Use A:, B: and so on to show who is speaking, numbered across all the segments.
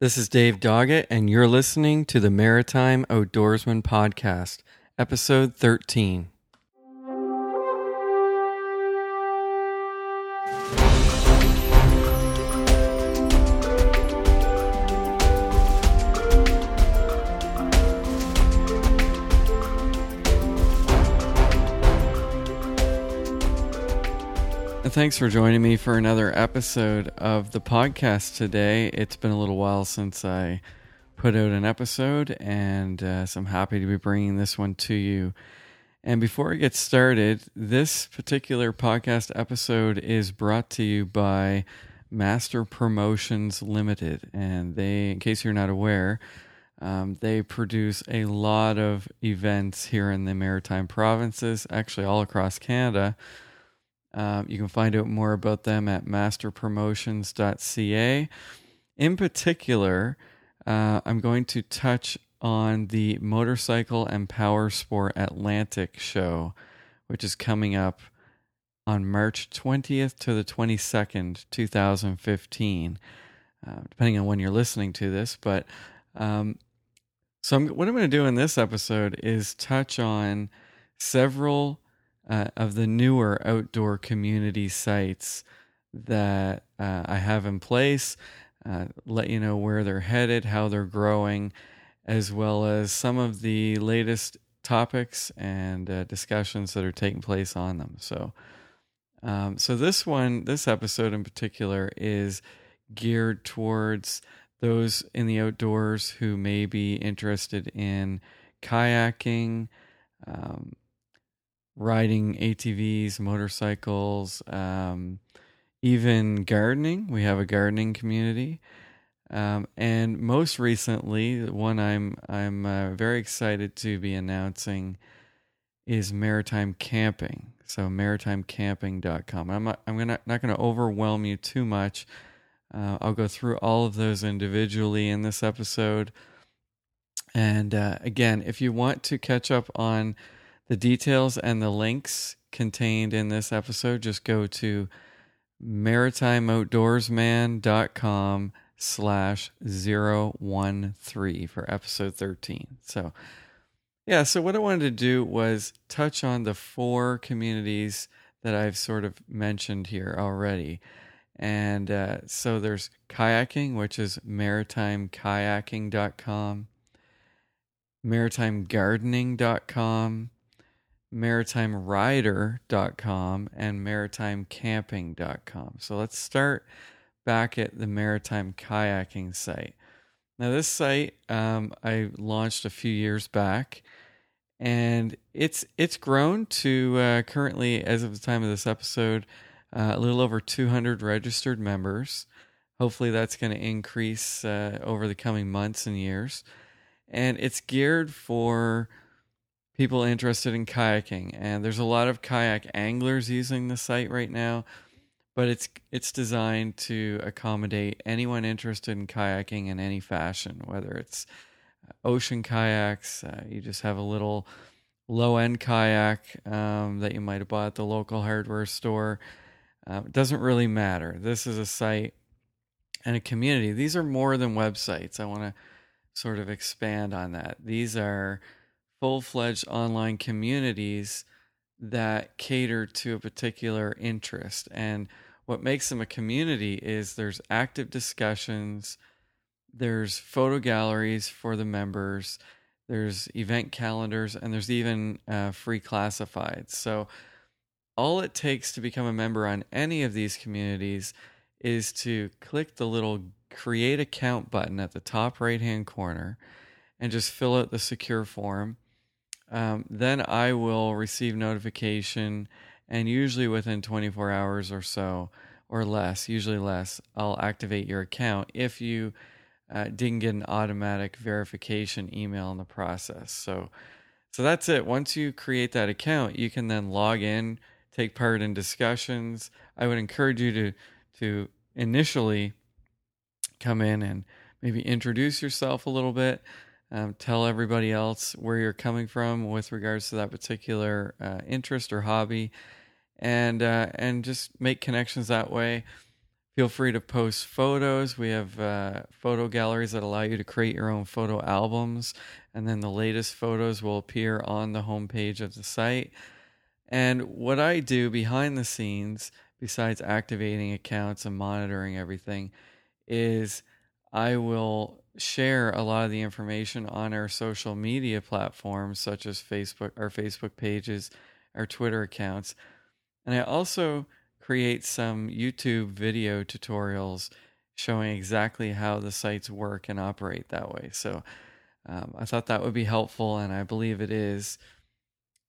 A: This is Dave Doggett, and you're listening to the Maritime Outdoorsman Podcast, Episode 13. Thanks for joining me for another episode of the podcast today. It's been a little while since I put out an episode, and uh, so I'm happy to be bringing this one to you. And before I get started, this particular podcast episode is brought to you by Master Promotions Limited. And they, in case you're not aware, um, they produce a lot of events here in the Maritime provinces, actually all across Canada. Um, you can find out more about them at masterpromotions.ca. In particular, uh, I'm going to touch on the Motorcycle and Power Sport Atlantic show, which is coming up on March 20th to the 22nd, 2015, uh, depending on when you're listening to this. But um, so, I'm, what I'm going to do in this episode is touch on several uh, of the newer outdoor community sites that uh, I have in place, uh, let you know where they're headed, how they're growing, as well as some of the latest topics and uh, discussions that are taking place on them. So, um, so this one, this episode in particular, is geared towards those in the outdoors who may be interested in kayaking, um, riding ATVs, motorcycles, um, even gardening. We have a gardening community. Um, and most recently, one I'm I'm uh, very excited to be announcing is maritime camping. So maritimecamping.com. I'm not, I'm gonna not going to overwhelm you too much. Uh, I'll go through all of those individually in this episode. And uh, again, if you want to catch up on the details and the links contained in this episode, just go to maritimeoutdoorsman.com slash 013 for episode 13. So, yeah, so what I wanted to do was touch on the four communities that I've sort of mentioned here already. And uh, so there's kayaking, which is maritimekayaking.com, maritimegardening.com, maritimerider.com and maritimecamping.com. So let's start back at the maritime kayaking site. Now, this site um, I launched a few years back, and it's it's grown to uh, currently, as of the time of this episode, uh, a little over 200 registered members. Hopefully, that's going to increase uh, over the coming months and years. And it's geared for people interested in kayaking and there's a lot of kayak anglers using the site right now but it's it's designed to accommodate anyone interested in kayaking in any fashion whether it's ocean kayaks uh, you just have a little low end kayak um, that you might have bought at the local hardware store. Uh, it doesn't really matter. This is a site and a community. These are more than websites. I want to sort of expand on that. These are full fledged online communities that cater to a particular interest. And what makes them a community is there's active discussions, there's photo galleries for the members, there's event calendars, and there's even uh, free classifieds. So, all it takes to become a member on any of these communities is to click the little create account button at the top right hand corner and just fill out the secure form um, then I will receive notification, and usually within 24 hours or so, or less, usually less, I'll activate your account if you uh, didn't get an automatic verification email in the process. So, so that's it. Once you create that account, you can then log in, take part in discussions. I would encourage you to to initially come in and maybe introduce yourself a little bit. Um, tell everybody else where you're coming from with regards to that particular uh, interest or hobby, and uh, and just make connections that way. Feel free to post photos. We have uh, photo galleries that allow you to create your own photo albums, and then the latest photos will appear on the homepage of the site. And what I do behind the scenes, besides activating accounts and monitoring everything, is I will share a lot of the information on our social media platforms, such as Facebook, our Facebook pages, our Twitter accounts. And I also create some YouTube video tutorials showing exactly how the sites work and operate that way. So um, I thought that would be helpful, and I believe it is.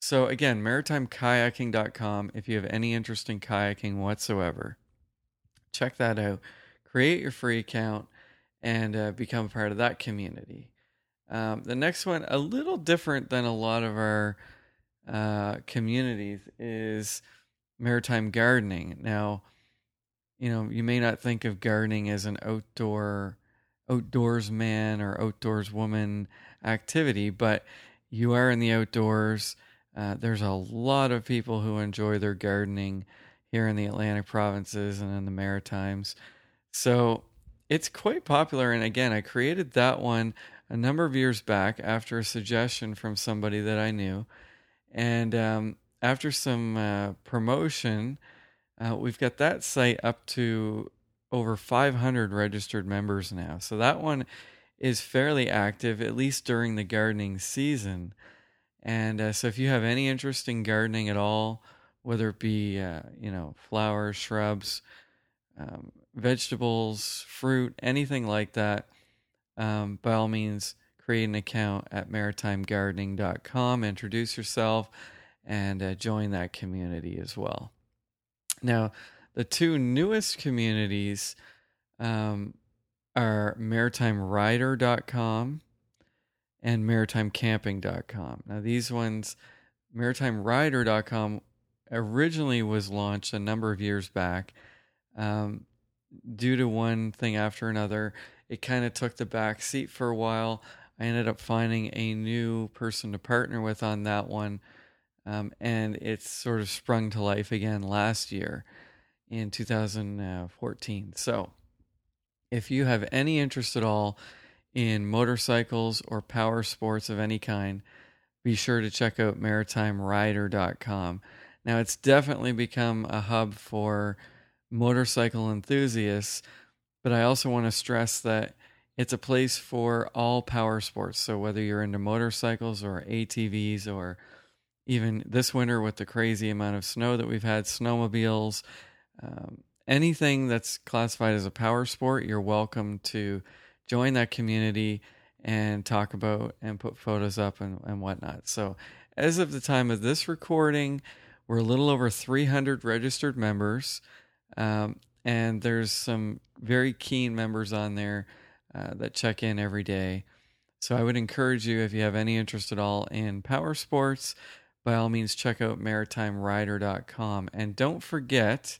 A: So again, maritimekayaking.com. If you have any interest in kayaking whatsoever, check that out. Create your free account and uh, become part of that community. Um, the next one, a little different than a lot of our uh, communities, is maritime gardening. Now, you know, you may not think of gardening as an outdoor outdoors man or outdoors woman activity, but you are in the outdoors. Uh, there's a lot of people who enjoy their gardening here in the Atlantic provinces and in the Maritimes. So it's quite popular. And again, I created that one a number of years back after a suggestion from somebody that I knew. And um, after some uh, promotion, uh, we've got that site up to over 500 registered members now. So that one is fairly active, at least during the gardening season. And uh, so if you have any interest in gardening at all, whether it be, uh, you know, flowers, shrubs, um, vegetables, fruit, anything like that, um, by all means, create an account at maritimegardening.com, introduce yourself and uh, join that community as well. Now, the two newest communities um, are maritimerider.com and maritimecamping.com. Now, these ones, maritimerider.com originally was launched a number of years back. Um, due to one thing after another, it kind of took the back seat for a while. I ended up finding a new person to partner with on that one um, and it's sort of sprung to life again last year in 2014. So, if you have any interest at all in motorcycles or power sports of any kind, be sure to check out maritimerider.com. Now, it's definitely become a hub for motorcycle enthusiasts, but I also want to stress that it's a place for all power sports. So, whether you're into motorcycles or ATVs or even this winter with the crazy amount of snow that we've had, snowmobiles, um, anything that's classified as a power sport, you're welcome to join that community and talk about and put photos up and, and whatnot. So, as of the time of this recording, we're a little over 300 registered members, um, and there's some very keen members on there uh, that check in every day. So, I would encourage you if you have any interest at all in power sports by all means check out maritimerider.com. And don't forget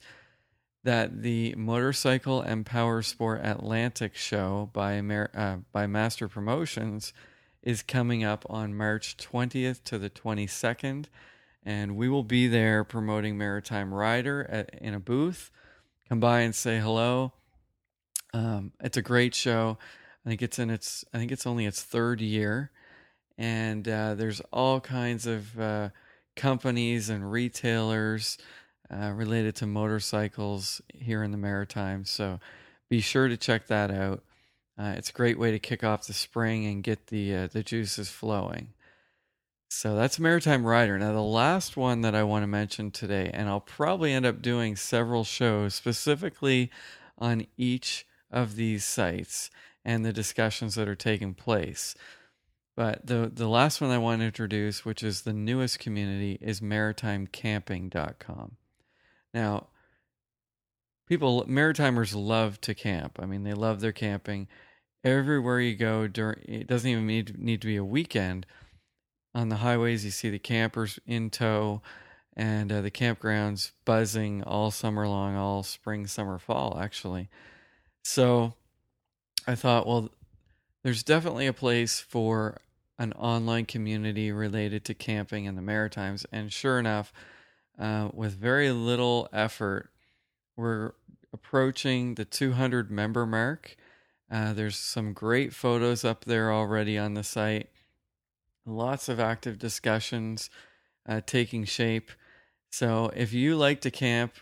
A: that the Motorcycle and Power Sport Atlantic show by, uh, by Master Promotions is coming up on March 20th to the 22nd. And we will be there promoting Maritime Rider at, in a booth. Come by and say hello. Um, it's a great show. I think it's in its. I think it's only its third year, and uh, there's all kinds of uh, companies and retailers uh, related to motorcycles here in the Maritimes. So be sure to check that out. Uh, it's a great way to kick off the spring and get the uh, the juices flowing. So that's Maritime Rider. Now the last one that I want to mention today, and I'll probably end up doing several shows specifically on each of these sites and the discussions that are taking place. But the the last one I want to introduce, which is the newest community, is maritimecamping.com. Now, people maritimers love to camp. I mean, they love their camping. Everywhere you go during it doesn't even need, need to be a weekend. On the highways, you see the campers in tow and uh, the campgrounds buzzing all summer long, all spring, summer, fall, actually. So I thought, well, there's definitely a place for an online community related to camping in the Maritimes. And sure enough, uh, with very little effort, we're approaching the 200 member mark. Uh, there's some great photos up there already on the site. Lots of active discussions uh, taking shape. So if you like to camp,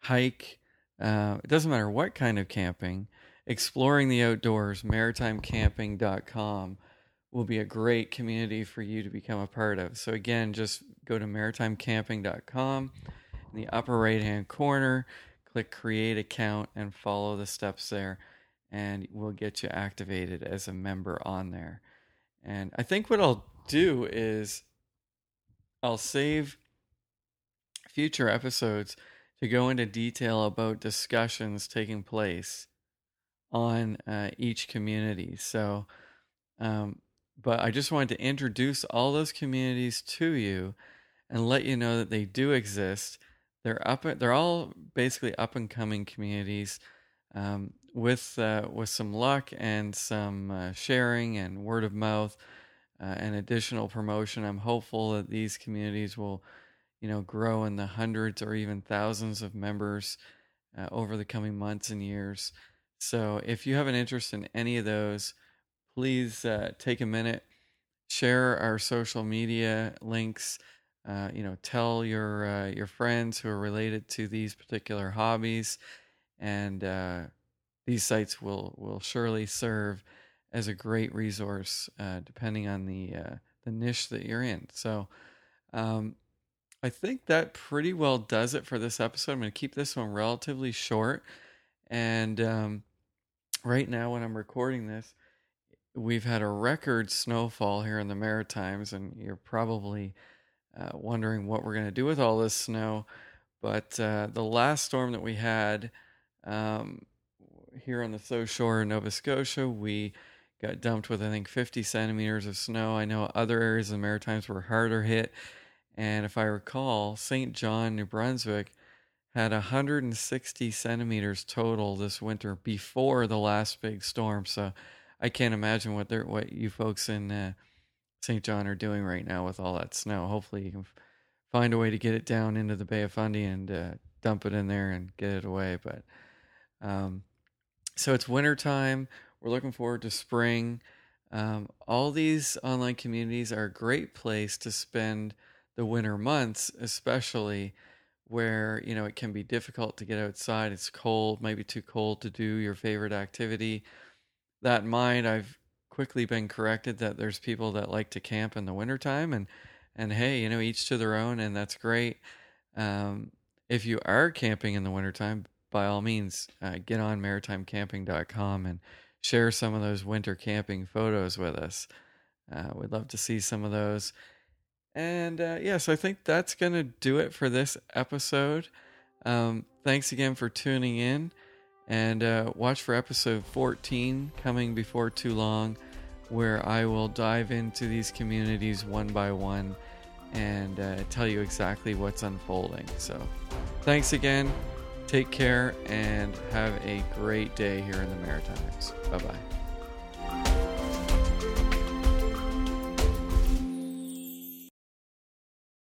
A: hike, uh, it doesn't matter what kind of camping, exploring the outdoors, maritimecamping.com will be a great community for you to become a part of. So again, just go to maritimecamping.com in the upper right hand corner, click create account and follow the steps there and we'll get you activated as a member on there. And I think what I'll do is I'll save future episodes to go into detail about discussions taking place on uh, each community. So, um, but I just wanted to introduce all those communities to you and let you know that they do exist. They're up. They're all basically up and coming communities. Um, with uh, with some luck and some uh, sharing and word of mouth uh, and additional promotion, I'm hopeful that these communities will, you know, grow in the hundreds or even thousands of members uh, over the coming months and years. So, if you have an interest in any of those, please uh, take a minute, share our social media links. Uh, you know, tell your uh, your friends who are related to these particular hobbies, and uh, these sites will will surely serve as a great resource, uh, depending on the uh, the niche that you're in. So, um, I think that pretty well does it for this episode. I'm going to keep this one relatively short, and um, right now when I'm recording this we've had a record snowfall here in the Maritimes, and you're probably uh, wondering what we're going to do with all this snow. But uh, the last storm that we had um, here on the south shore of Nova Scotia, we got dumped with, I think, 50 centimeters of snow. I know other areas of the Maritimes were harder hit. And if I recall, Saint John, New Brunswick, had 160 centimeters total this winter before the last big storm. So I can't imagine what they're what you folks in uh, Saint John are doing right now with all that snow. Hopefully, you can find a way to get it down into the Bay of Fundy and uh, dump it in there and get it away. But um, so it's winter time. We're looking forward to spring. Um, all these online communities are a great place to spend the winter months, especially where you know it can be difficult to get outside. It's cold, maybe too cold to do your favorite activity that in mind, I've quickly been corrected that there's people that like to camp in the wintertime and and hey, you know, each to their own and that's great. Um, if you are camping in the wintertime, by all means, uh, get on maritimecamping.com and share some of those winter camping photos with us. Uh, we'd love to see some of those. And uh, yes, yeah, so I think that's going to do it for this episode. Um, thanks again for tuning in. And uh, watch for episode 14 coming before too long, where I will dive into these communities one by one and uh, tell you exactly what's unfolding. So, thanks again. Take care and have a great day here in the Maritimes. Bye bye.